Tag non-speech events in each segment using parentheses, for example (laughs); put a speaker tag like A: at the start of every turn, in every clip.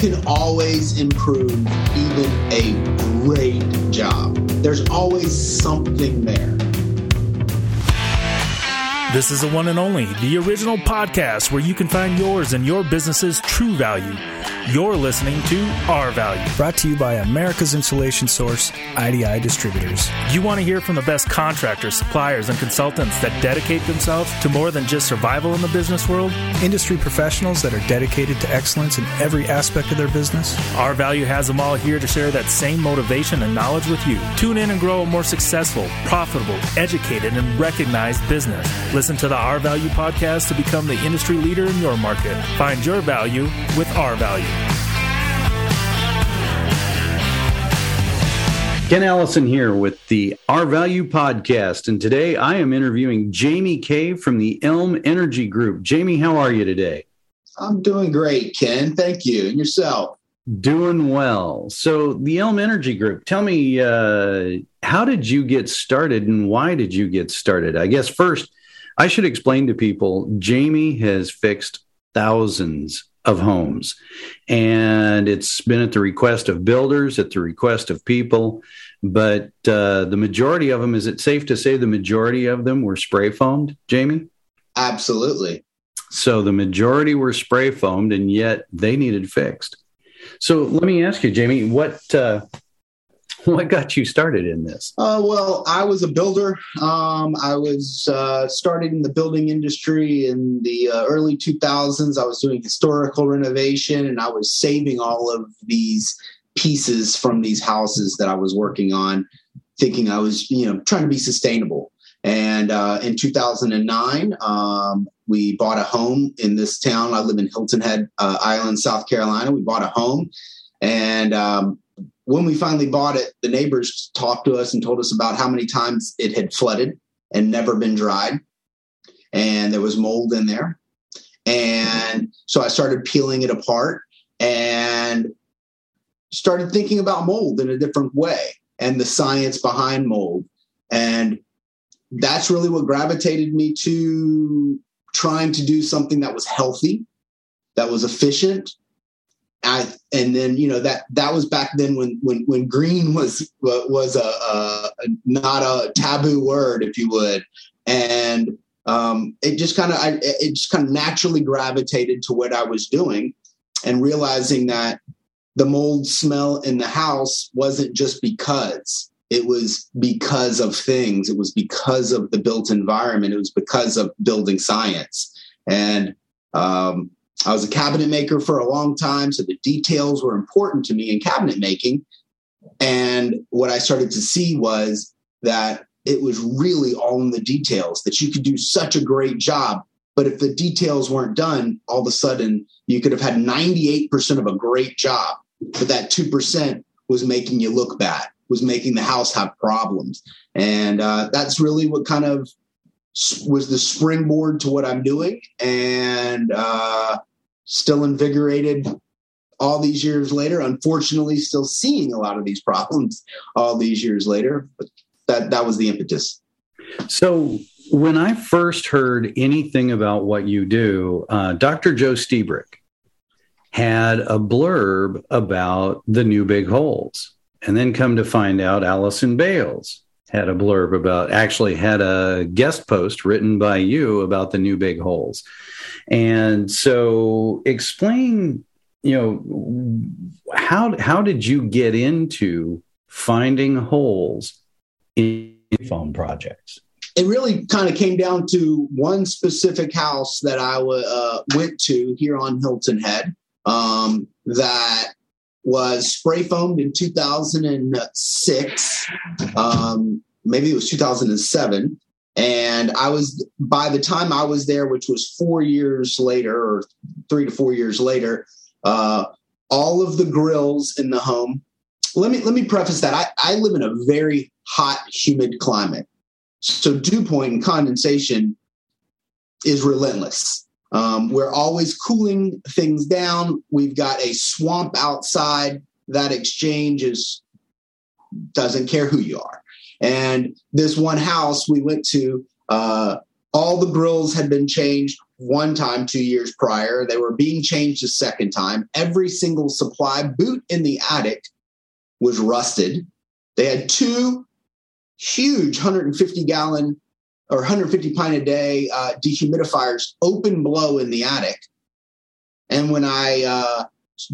A: can always improve even a great job. There's always something there.
B: This is the one and only, the original podcast where you can find yours and your business's true value. You're listening to Our Value.
C: Brought to you by America's Insulation Source, IDI Distributors.
B: You want to hear from the best contractors, suppliers, and consultants that dedicate themselves to more than just survival in the business world?
C: Industry professionals that are dedicated to excellence in every aspect of their business.
B: Our Value has them all here to share that same motivation and knowledge with you. Tune in and grow a more successful, profitable, educated, and recognized business. Listen to the Our Value podcast to become the industry leader in your market. Find your value with Our Value.
D: Ken Allison here with the Our Value podcast. And today I am interviewing Jamie Kay from the Elm Energy Group. Jamie, how are you today?
A: I'm doing great, Ken. Thank you. And yourself?
D: Doing well. So, the Elm Energy Group, tell me, uh, how did you get started and why did you get started? I guess first, I should explain to people Jamie has fixed thousands of homes. And it's been at the request of builders, at the request of people. But uh, the majority of them, is it safe to say the majority of them were spray foamed, Jamie?
A: Absolutely.
D: So the majority were spray foamed, and yet they needed fixed. So let me ask you, Jamie, what uh, what got you started in this?
A: Uh, well, I was a builder. Um, I was uh, started in the building industry in the uh, early 2000s. I was doing historical renovation, and I was saving all of these pieces from these houses that I was working on, thinking I was, you know, trying to be sustainable. And uh, in 2009, um, we bought a home in this town. I live in Hilton Head uh, Island, South Carolina. We bought a home, and um, when we finally bought it, the neighbors talked to us and told us about how many times it had flooded and never been dried. And there was mold in there. And so I started peeling it apart and started thinking about mold in a different way and the science behind mold. And that's really what gravitated me to trying to do something that was healthy, that was efficient, I, and then you know that that was back then when when when green was was a, a not a taboo word, if you would, and um, it just kind of it just kind of naturally gravitated to what I was doing, and realizing that the mold smell in the house wasn't just because it was because of things, it was because of the built environment, it was because of building science, and um, I was a cabinet maker for a long time, so the details were important to me in cabinet making. And what I started to see was that it was really all in the details, that you could do such a great job. But if the details weren't done, all of a sudden you could have had 98% of a great job, but that 2% was making you look bad, was making the house have problems. And uh, that's really what kind of was the springboard to what I'm doing. And uh, still invigorated all these years later. Unfortunately, still seeing a lot of these problems all these years later. But that that was the impetus.
D: So when I first heard anything about what you do, uh, Dr. Joe Lstiburek had a blurb about the new big holes. And then come to find out, Allison Bailes had a blurb about, actually had a guest post written by you about the new big holes. And so explain, you know, how how did you get into finding holes in foam projects?
A: It really kind of came down to one specific house that I uh, went to here on Hilton Head um, that was spray foamed in 2006. Um, maybe it was 2007. And I was, by the time I was there, which was four years later or three to four years later, uh, all of the grills in the home. Let me let me preface that I, I live in a very hot, humid climate. So dew point and condensation is relentless. Um, we're always cooling things down. We've got a swamp outside. That exchange is doesn't care who you are. And this one house we went to, uh, all the grills had been changed. one time two years prior. They were being changed a second time. Every single supply boot in the attic was rusted. They had two huge 150 gallon or 150 pint a day uh, dehumidifiers open blow in the attic. And when I uh,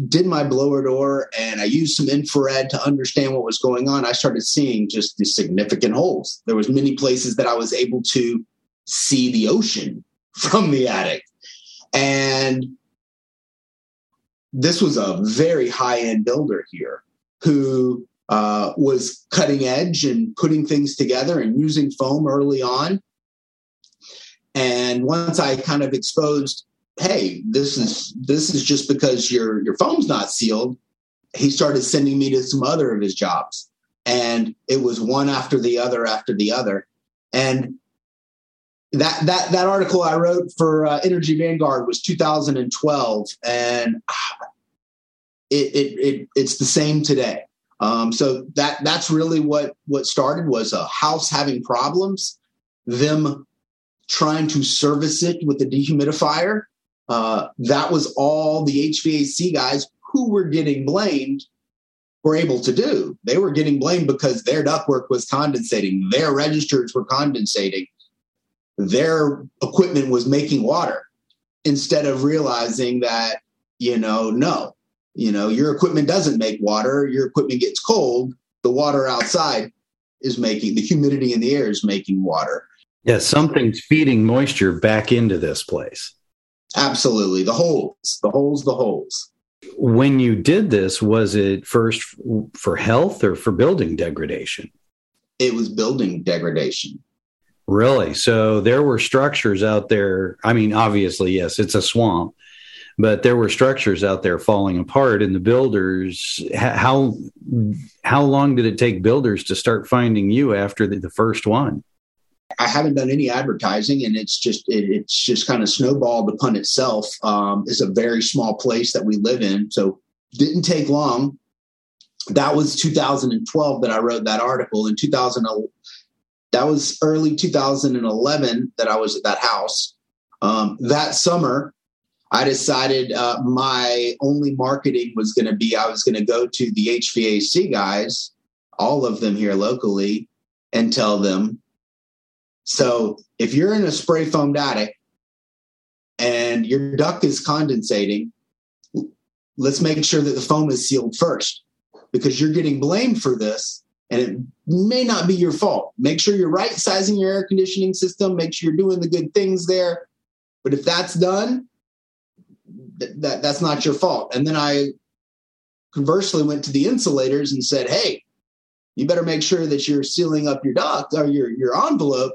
A: did my blower door and I used some infrared to understand what was going on, I started seeing just the significant holes. There was many places that I was able to see the ocean (laughs) from the attic. And this was a very high end builder here who uh, was cutting edge and putting things together and using foam early on. And once I kind of exposed hey, this is this is just because your your phone's not sealed. He started sending me to some other of his jobs, and it was one after the other after the other, and that that that article I wrote for uh, Energy Vanguard was 2012, and it, it, it it's the same today. Um, so that that's really what what started was a house having problems, them trying to service it with a dehumidifier, uh, that was all the HVAC guys who were getting blamed were able to do. They were getting blamed because their ductwork was condensating, their registers were condensating, their equipment was making water instead of realizing that, you know, no, you know, your equipment doesn't make water, your equipment gets cold, the water outside is making the humidity in the air is making water.
D: Yeah, something's feeding moisture back into this place.
A: Absolutely. The holes, the holes, the holes.
D: When you did this, was it first for health or for building degradation?
A: It was building degradation.
D: Really? So there were structures out there. I mean, obviously, yes, it's a swamp, but there were structures out there falling apart and the builders how how long did it take builders to start finding you after the, the first one
A: I haven't done any advertising, and it's just it, it's just kind of snowballed upon itself. Um, it's a very small place that we live in, so didn't take long. That was 2012 that I wrote that article. In 2000, that was early 2011 that I was at that house. Um, that summer, I decided uh, my only marketing was going to be I was going to go to the HVAC guys, all of them here locally, and tell them so if you're in a spray foamed attic and your duct is condensating, let's make sure that the foam is sealed first because you're getting blamed for this and it may not be your fault. Make sure you're right sizing your air conditioning system, make sure you're doing the good things there. But if that's done, th- that that's not your fault. And then I conversely went to the insulators and said, "Hey, you better make sure that you're sealing up your duct or your your envelope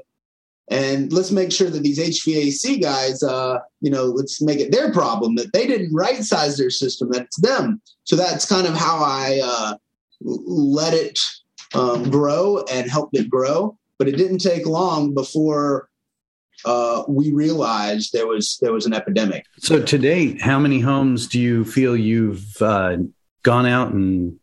A: and let's make sure that these HVAC guys, uh, you know, let's make it their problem that they didn't right size their system, That's them. So that's kind of how I uh, let it um, grow and helped it grow. But it didn't take long before uh, we realized there was there was an epidemic.
D: So to date, how many homes do you feel you've uh, gone out and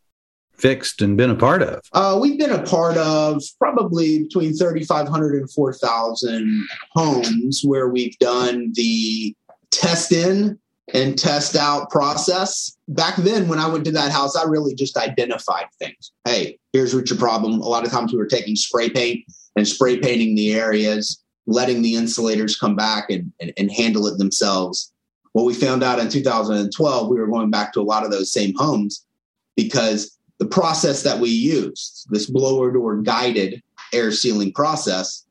D: fixed and been a part of?
A: Uh, we've been a part of probably between 3,500 and 4,000 homes where we've done the test in and test out process. Back then, when I went to that house, I really just identified things. Hey, here's what your problem. A lot of times we were taking spray paint and spray painting the areas, letting the insulators come back and, and, and handle it themselves. What we found out in 2012, we were going back to a lot of those same homes because the process that we use, this blower door guided air sealing process,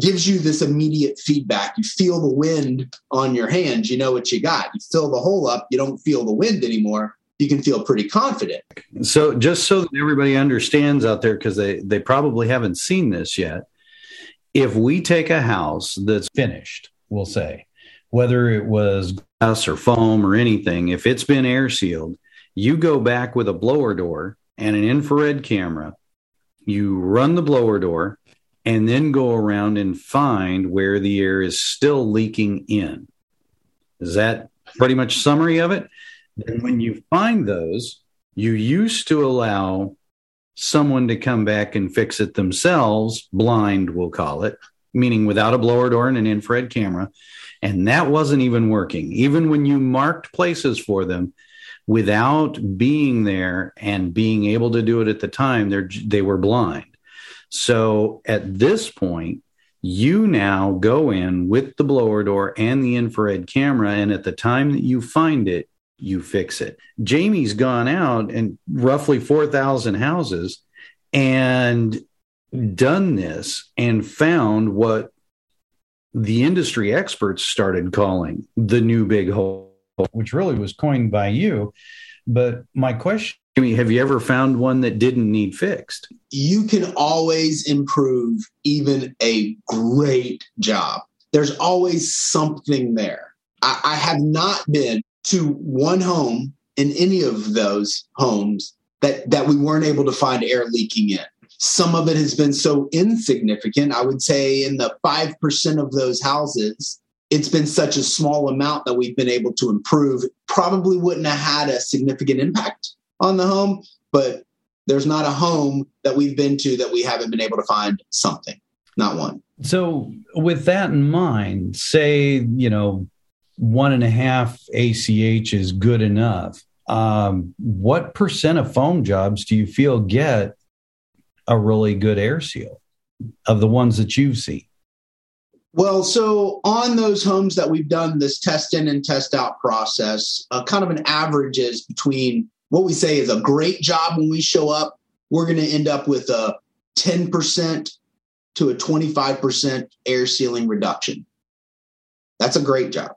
A: gives you this immediate feedback. You feel the wind on your hands, you know what you got. You fill the hole up, you don't feel the wind anymore. You can feel pretty confident.
D: So, just so that everybody understands out there, because they, they probably haven't seen this yet, if we take a house that's finished, we'll say, whether it was glass or foam or anything, if it's been air sealed, you go back with a blower door and an infrared camera, you run the blower door, and then go around and find where the air is still leaking in. Is that pretty much summary of it? And when you find those, you used to allow someone to come back and fix it themselves, blind, we'll call it, meaning without a blower door and an infrared camera. And that wasn't even working. Even when you marked places for them, without being there and being able to do it at the time, they they were blind. So at this point, you now go in with the blower door and the infrared camera, and at the time that you find it, you fix it. Jamie's gone out and roughly 4,000 houses and done this and found what the industry experts started calling the new big hole, which really was coined by you. But my question have you ever found one that didn't need fixed?
A: You can always improve even a great job. There's always something there. I, I have not been to one home in any of those homes that, that we weren't able to find air leaking in. Some of it has been so insignificant. I would say in the 5% of those houses, it's been such a small amount that we've been able to improve. Probably wouldn't have had a significant impact on the home, but there's not a home that we've been to that we haven't been able to find something. Not one.
D: So, with that in mind, say, you know, one and a half ACH is good enough. Um, what percent of foam jobs do you feel get a really good air seal of the ones that you've seen?
A: Well, so on those homes that we've done this test in and test out process, uh, kind of an average is between what we say is a great job when we show up. We're going to end up with a 10% to a 25% air sealing reduction. That's a great job.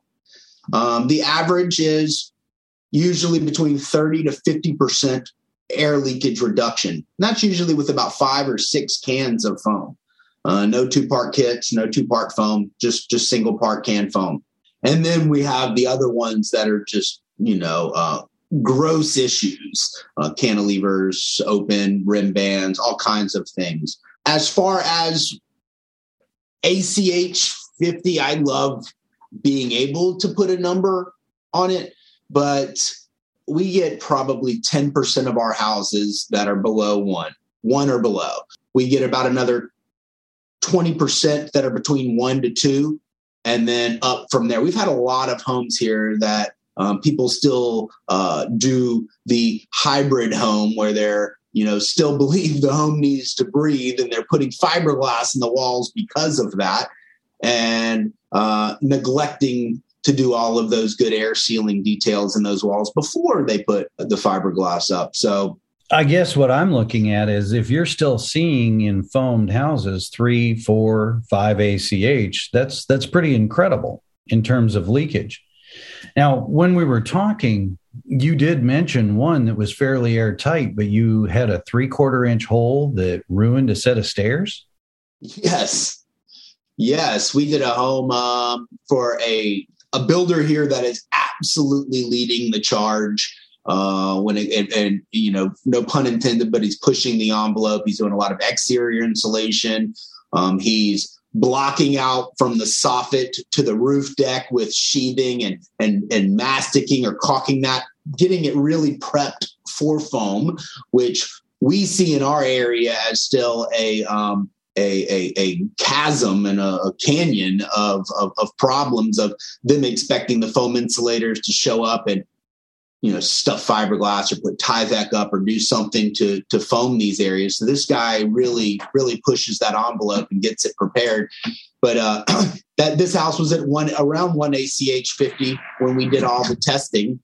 A: Um, the average is usually between 30 to 50% air leakage reduction. And that's usually with about five or six cans of foam. Uh, no two part kits, no two part foam, just just single part can foam. And then we have the other ones that are just you know uh, gross issues, uh, cantilevers, open rim bands, all kinds of things. As far as ACH 50, I love being able to put a number on it, but we get probably 10% of our houses that are below one, one or below. We get about another 20% that are between one to two, and then up from there. We've had a lot of homes here that um, people still uh, do the hybrid home where they're you know still (laughs) believe the home needs to breathe and they're putting fiberglass in the walls because of that and uh, neglecting to do all of those good air sealing details in those walls before they put the fiberglass up. So
D: I guess what I'm looking at is if you're still seeing in foamed houses three, four, five ACH, that's that's pretty incredible in terms of leakage. Now, when we were talking, you did mention one that was fairly airtight, but you had a three quarter inch hole that ruined a set of stairs.
A: Yes, Yes, we did a home um, for a a builder here that is absolutely leading the charge. Uh, when it, and, and, you know, no pun intended, but he's pushing the envelope. He's doing a lot of exterior insulation. Um, he's blocking out from the soffit to the roof deck with sheathing and and and masticing or caulking that, getting it really prepped for foam, which we see in our area as still a um, a, a, a chasm and a, a canyon of, of, of problems of them expecting the foam insulators to show up and you know stuff fiberglass or put Tyvek up or do something to to foam these areas. So this guy really really pushes that envelope and gets it prepared. But uh, (clears throat) that this house was at one around one ACH fifty when we did all the testing,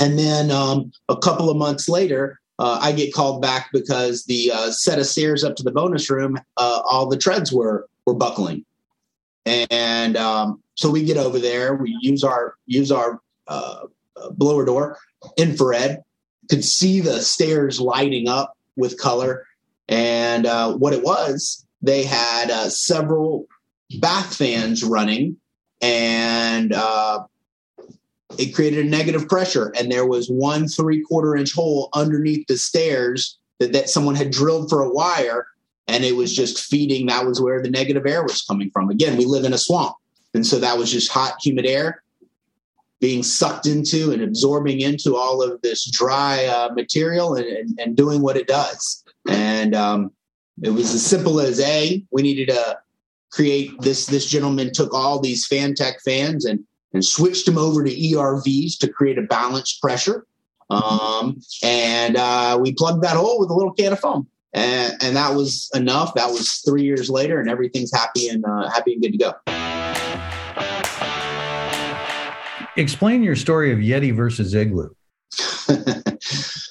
A: and then um, a couple of months later, uh, I get called back because the uh, set of stairs up to the bonus room, uh, all the treads were were buckling, and um, so we get over there. We use our use our uh, blower door infrared, could see the stairs lighting up with color, and uh, what it was, they had uh, several bath fans running, and it created a negative pressure. And there was one three quarter inch hole underneath the stairs that, that someone had drilled for a wire and it was just feeding. That was where the negative air was coming from. Again we live in a swamp. And so that was just hot humid air being sucked into and absorbing into all of this dry uh, material and, and, and, doing what it does and um, it was as simple as a we needed to create this. This gentleman took all these Fantech fans and and switched them over to ERVs to create a balanced pressure. Um, and uh, we plugged that hole with a little can of foam, and, and that was enough. That was three years later, and everything's happy and uh, happy and good to go.
D: Explain your story of Yeti versus Igloo. (laughs)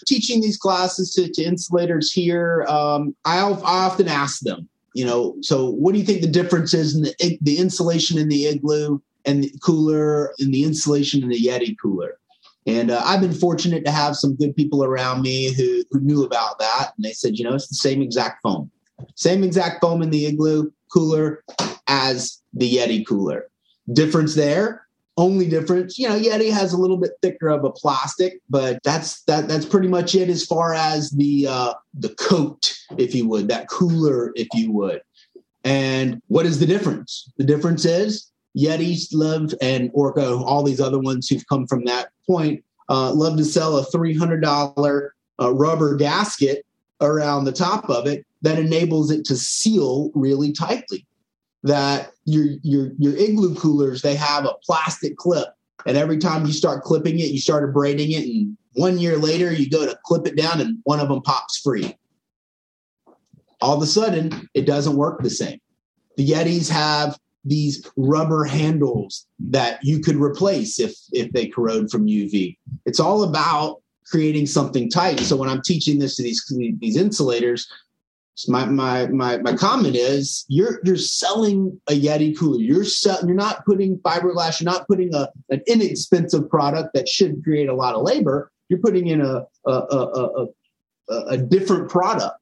A: Teaching these classes to, to insulators here, um, I, I often ask them, you know, so what do you think the difference is in the, the insulation in the igloo and the cooler and the insulation in the Yeti cooler? And uh, I've been fortunate to have some good people around me who, who knew about that. And they said, you know, it's the same exact foam, same exact foam in the igloo cooler as the Yeti cooler. Difference there, only difference, you know, Yeti has a little bit thicker of a plastic, but that's that that's pretty much it as far as the uh, the coat, if you would, that cooler, if you would. And what is the difference? The difference is Yetis love and Orca, all these other ones who've come from that point, uh, love to sell a $300 uh, rubber gasket around the top of it that enables it to seal really tightly. That your your your igloo coolers they have a plastic clip, and every time you start clipping it, you start abrading it, and one year later you go to clip it down, and one of them pops free. All of a sudden, it doesn't work the same. The Yetis have these rubber handles that you could replace if if they corrode from UV. It's all about creating something tight. So when I'm teaching this to these these insulators, my my my my comment is you're you're selling a Yeti cooler. You're sell, you're not putting fiberglass. You're not putting a an inexpensive product that should create a lot of labor. You're putting in a a a, a, a different product.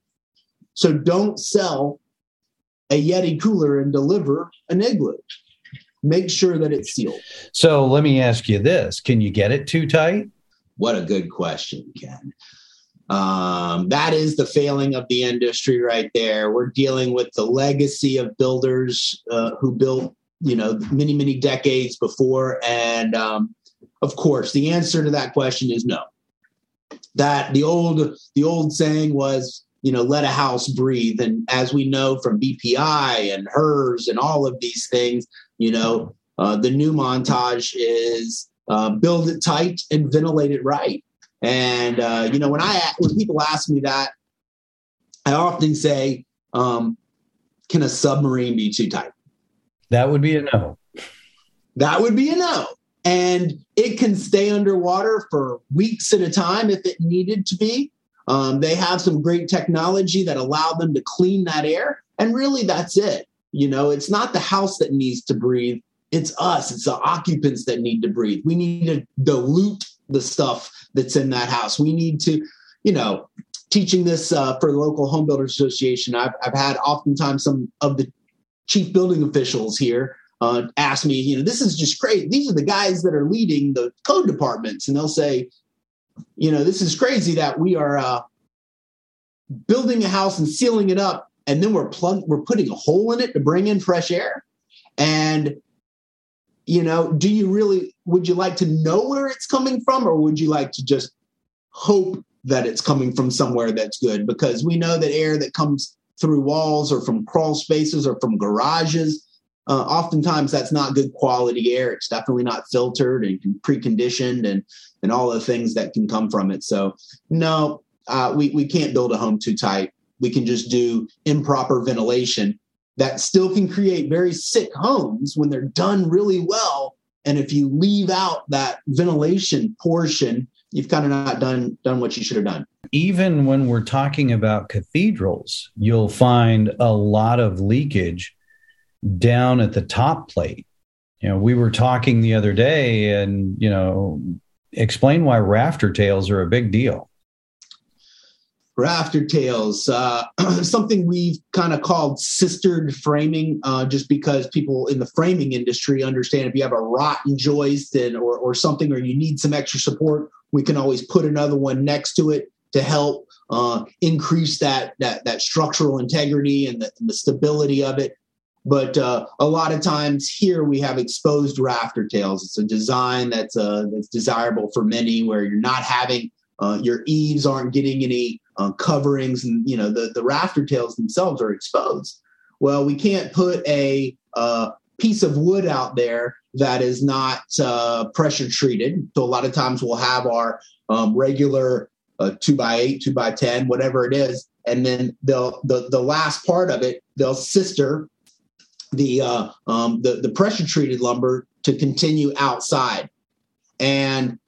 A: So don't sell a Yeti cooler and deliver an igloo. Make sure that it's sealed.
D: So let me ask you this: Can you get it too tight?
A: What a good question, Ken. Um, that is the failing of the industry right there. We're dealing with the legacy of builders uh, who built, you know, many, many decades before. And um, of course, the answer to that question is no. That the old the old saying was you know, let a house breathe. And as we know from BPI and HERS and all of these things, you know, uh, the new montage is uh, build it tight and ventilate it right. And uh, you know, when I when people ask me that, I often say, um, "Can a submarine be too tight?"
D: That would be a no.
A: That would be a no. And it can stay underwater for weeks at a time if it needed to be. Um, they have some great technology that allow them to clean that air. And really, that's it. You know, it's not the house that needs to breathe. It's us. It's the occupants that need to breathe. We need to dilute the stuff that's in that house. We need to, you know, teaching this uh, for the local home builders association. I've, I've had oftentimes some of the chief building officials here uh, ask me, you know, this is just great. These are the guys that are leading the code departments, and they'll say, you know, this is crazy that we are uh, building a house and sealing it up, and then we're plug we're putting a hole in it to bring in fresh air. And you know, do you really would you like to know where it's coming from, or would you like to just hope that it's coming from somewhere that's good? Because we know that air that comes through walls or from crawl spaces or from garages uh, oftentimes that's not good quality air. It's definitely not filtered and preconditioned and and all the things that can come from it. So no, uh, we we can't build a home too tight. We can just do improper ventilation that still can create very sick homes when they're done really well. And if you leave out that ventilation portion, you've kind of not done done what you should have done.
D: Even when we're talking about cathedrals, you'll find a lot of leakage down at the top plate. You know, we were talking the other day and, you know, explain why rafter tails are a big deal.
A: Rafter tails, uh, (clears throat) something we've kind of called sistered framing, uh, just because people in the framing industry understand if you have a rotten joist and or, or something, or you need some extra support, we can always put another one next to it to help uh, increase that that that structural integrity and the, and the stability of it. But uh, a lot of times here we have exposed rafter tails. It's a design that's uh, that's desirable for many, where you're not having uh, your eaves aren't getting any uh, coverings, and you know the the rafter tails themselves are exposed. well, we can't put a uh, piece of wood out there that is not uh, pressure treated. So a lot of times we'll have our um, regular uh, two by eight, two by ten, whatever it is, and then they'll the the last part of it they'll sister the uh, um, the the pressure treated lumber to continue outside, and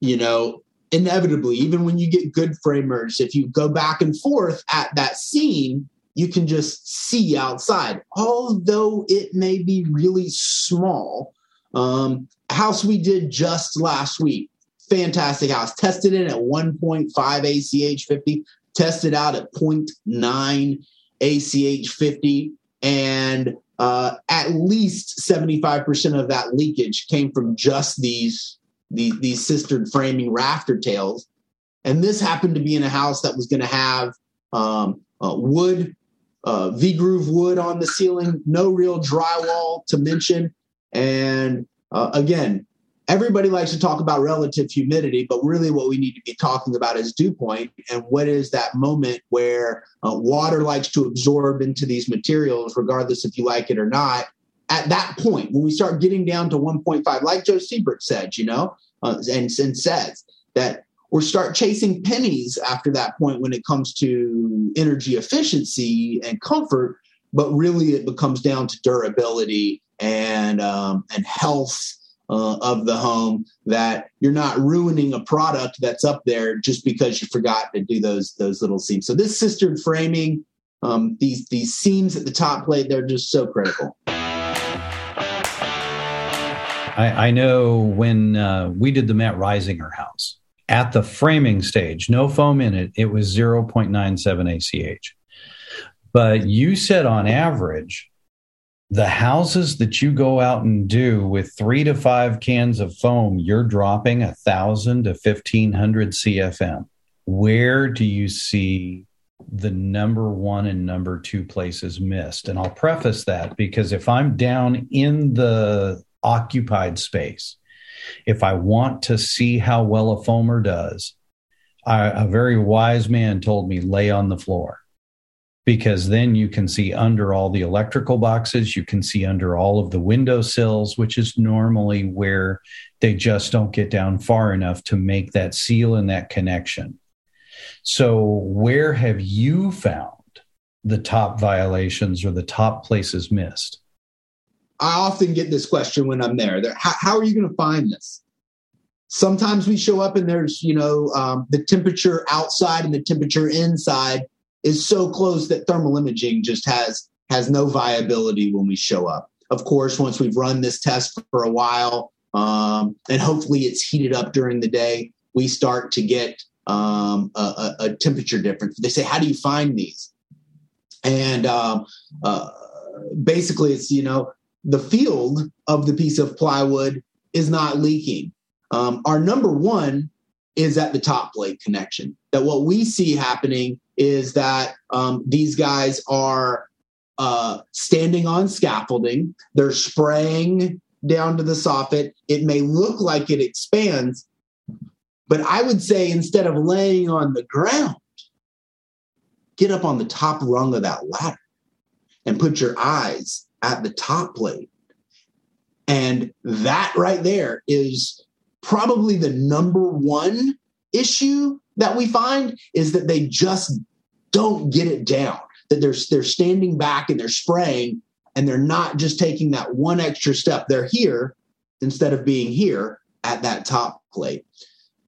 A: you know inevitably even when you get good framers if you go back and forth at that seam you can just see outside. Although it may be really small um, house we did just last week fantastic house. Tested in at 1.5 ach 50 tested out at 0.9 ach 50 and uh, at least 75% of that leakage came from just these these, sistered framing rafter tails. And this happened to be in a house that was going to have um, uh, wood, uh, V groove wood on the ceiling, no real drywall to mention. And uh, again, everybody likes to talk about relative humidity, but really what we need to be talking about is dew point and what is that moment where uh, water likes to absorb into these materials, regardless if you like it or not. At that point, when we start getting down to 1.5, like Joe Lstiburek said, you know, uh, and, and says that or start chasing pennies after that point when it comes to energy efficiency and comfort, but really it becomes down to durability and um, and health uh, of the home that you're not ruining a product that's up there just because you forgot to do those those little seams. So this sistered framing, um, these these seams at the top plate, they're just so critical.
D: I, I know when uh, we did the Matt Risinger house at the framing stage, no foam in it, it was 0.97 ACH. But you said on average, the houses that you go out and do with three to five cans of foam, you're dropping a thousand to fifteen hundred CFM. Where do you see the number one and number two places missed? And I'll preface that because if I'm down in the occupied space, if I want to see how well a foamer does, I, a very wise man told me lay on the floor because then you can see under all the electrical boxes, you can see under all of the window sills, which is normally where they just don't get down far enough to make that seal and that connection. So, where have you found the top violations or the top places missed?
A: I often get this question when I'm there. How, how are you going to find this? Sometimes we show up and there's, you know, um, the temperature outside and the temperature inside is so close that thermal imaging just has has no viability when we show up. Of course, once we've run this test for a while, um, and hopefully it's heated up during the day, we start to get um, a, a, temperature difference. They say, "How do you find these?" And um, uh, basically, it's you know the field of the piece of plywood is not leaking. Um, our number one is at the top plate connection. That what we see happening is that um, these guys are uh, standing on scaffolding, they're spraying down to the soffit. It may look like it expands, but I would say instead of laying on the ground, get up on the top rung of that ladder and put your eyes at the top plate. And that right there is probably the number one issue that we find is that they just don't get it down. That they're they're standing back and they're spraying and they're not just taking that one extra step. They're here instead of being here at that top plate.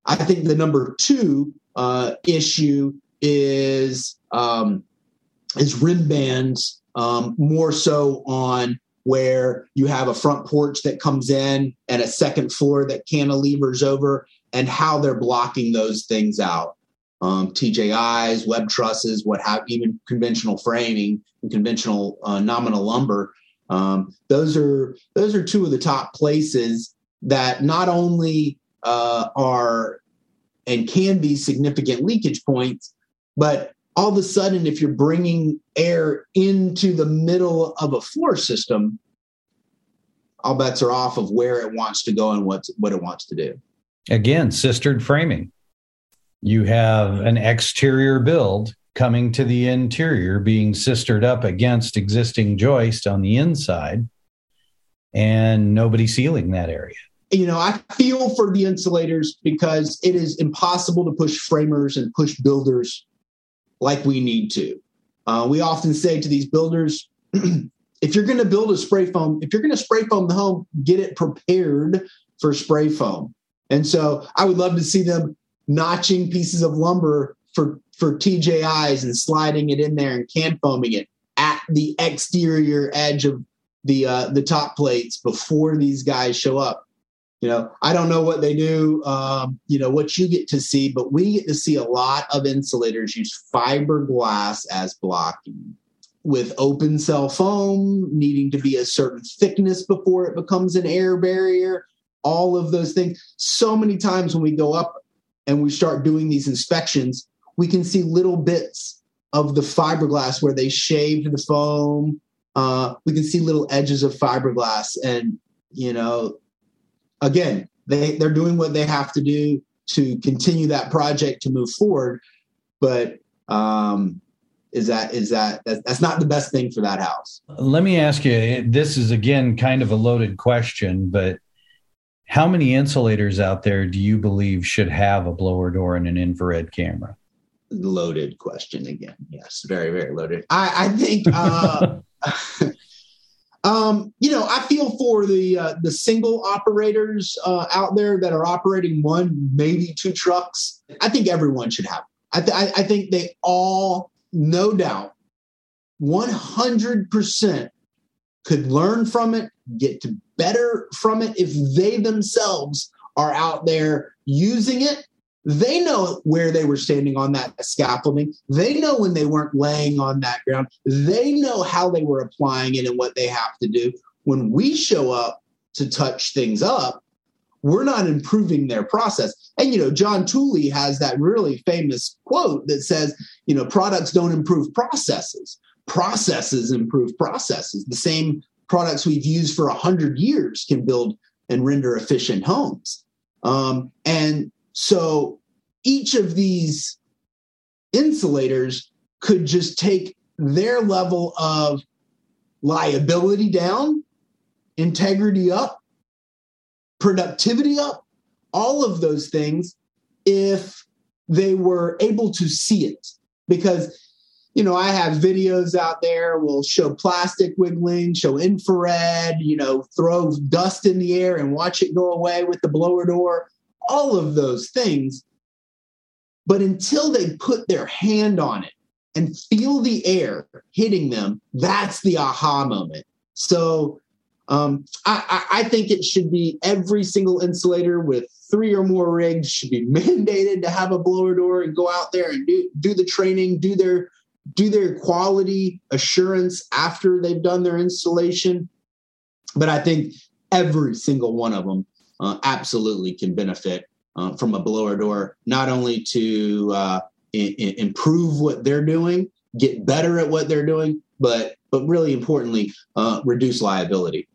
A: I think the number two uh, issue is um, is rim bands um, more so on where you have a front porch that comes in and a second floor that cantilevers over and how they're blocking those things out. Um, TJIs, web trusses, what have even conventional framing and conventional uh, nominal lumber. Um, those are those are two of the top places that not only uh, are and can be significant leakage points, but all of a sudden, if you're bringing air into the middle of a floor system, all bets are off of where it wants to go and what what it wants to do.
D: Again, sistered framing. You have an exterior build coming to the interior, being sistered up against existing joist on the inside, and nobody sealing that area.
A: You know, I feel for the insulators because it is impossible to push framers and push builders like we need to. Uh, we often say to these builders, (clears throat) if you're going to build a spray foam, if you're going to spray foam the home, get it prepared for spray foam. And so I would love to see them notching pieces of lumber for for TJIs and sliding it in there and can foaming it at the exterior edge of the uh, the top plates before these guys show up. You know, I don't know what they do. Um, you know what you get to see, but we get to see a lot of insulators use fiberglass as blocking with open cell foam needing to be a certain thickness before it becomes an air barrier all of those things so many times when we go up and we start doing these inspections we can see little bits of the fiberglass where they shaved the foam uh, we can see little edges of fiberglass and you know again they they're doing what they have to do to continue that project to move forward. But um, is that is that that's not the best thing for that house.
D: Let me ask you this is again kind of a loaded question but how many insulators out there do you believe should have a blower door and an infrared camera?
A: Loaded question again. Yes very very loaded. I i think uh (laughs) um you know i feel for the uh, the single operators uh, out there that are operating one maybe two trucks i think everyone should have I, th- I think they all no doubt, 100% could learn from it, get to better from it if they themselves are out there using it. They know where they were standing on that scaffolding. They know when they weren't laying on that ground. They know how they were applying it and what they have to do. When we show up to touch things up, we're not improving their process. And, you know, John Tooley has that really famous quote that says, you know, products don't improve processes, processes improve processes. The same products we've used for a hundred years can build and render efficient homes. Um, and so each of these insulators could just take their level of liability down, integrity up, productivity up, all of those things if they were able to see it. Because, you know, I have videos out there will show plastic wiggling, show infrared, you know, throw dust in the air and watch it go away with the blower door, all of those things. But until they put their hand on it and feel the air hitting them, that's the aha moment. So um, I, I, think it should be every single insulator with three or more rigs should be (laughs) mandated to have a blower door and go out there and do, do the training, do their do their quality assurance after they've done their installation. But I think every single one of them uh, absolutely can benefit uh, from a blower door, not only to uh, I- improve what they're doing, get better at what they're doing, but but really importantly, uh, reduce liability.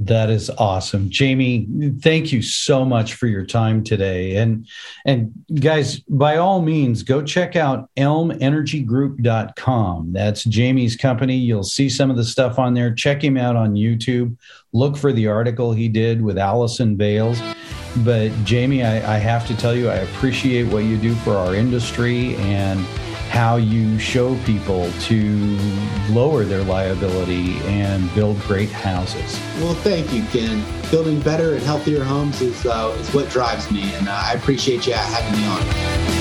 D: That is awesome. Jamie, thank you so much for your time today. And and guys, by all means, go check out elmenergygroup.com. That's Jamie's company. You'll see some of the stuff on there. Check him out on YouTube. Look for the article he did with Allison Bailes. But Jamie, I, I have to tell you, I appreciate what you do for our industry and how you show people to lower their liability and build great houses.
A: Well, thank you, Ken. Building better and healthier homes is, uh, is what drives me, and uh, I appreciate you having me on.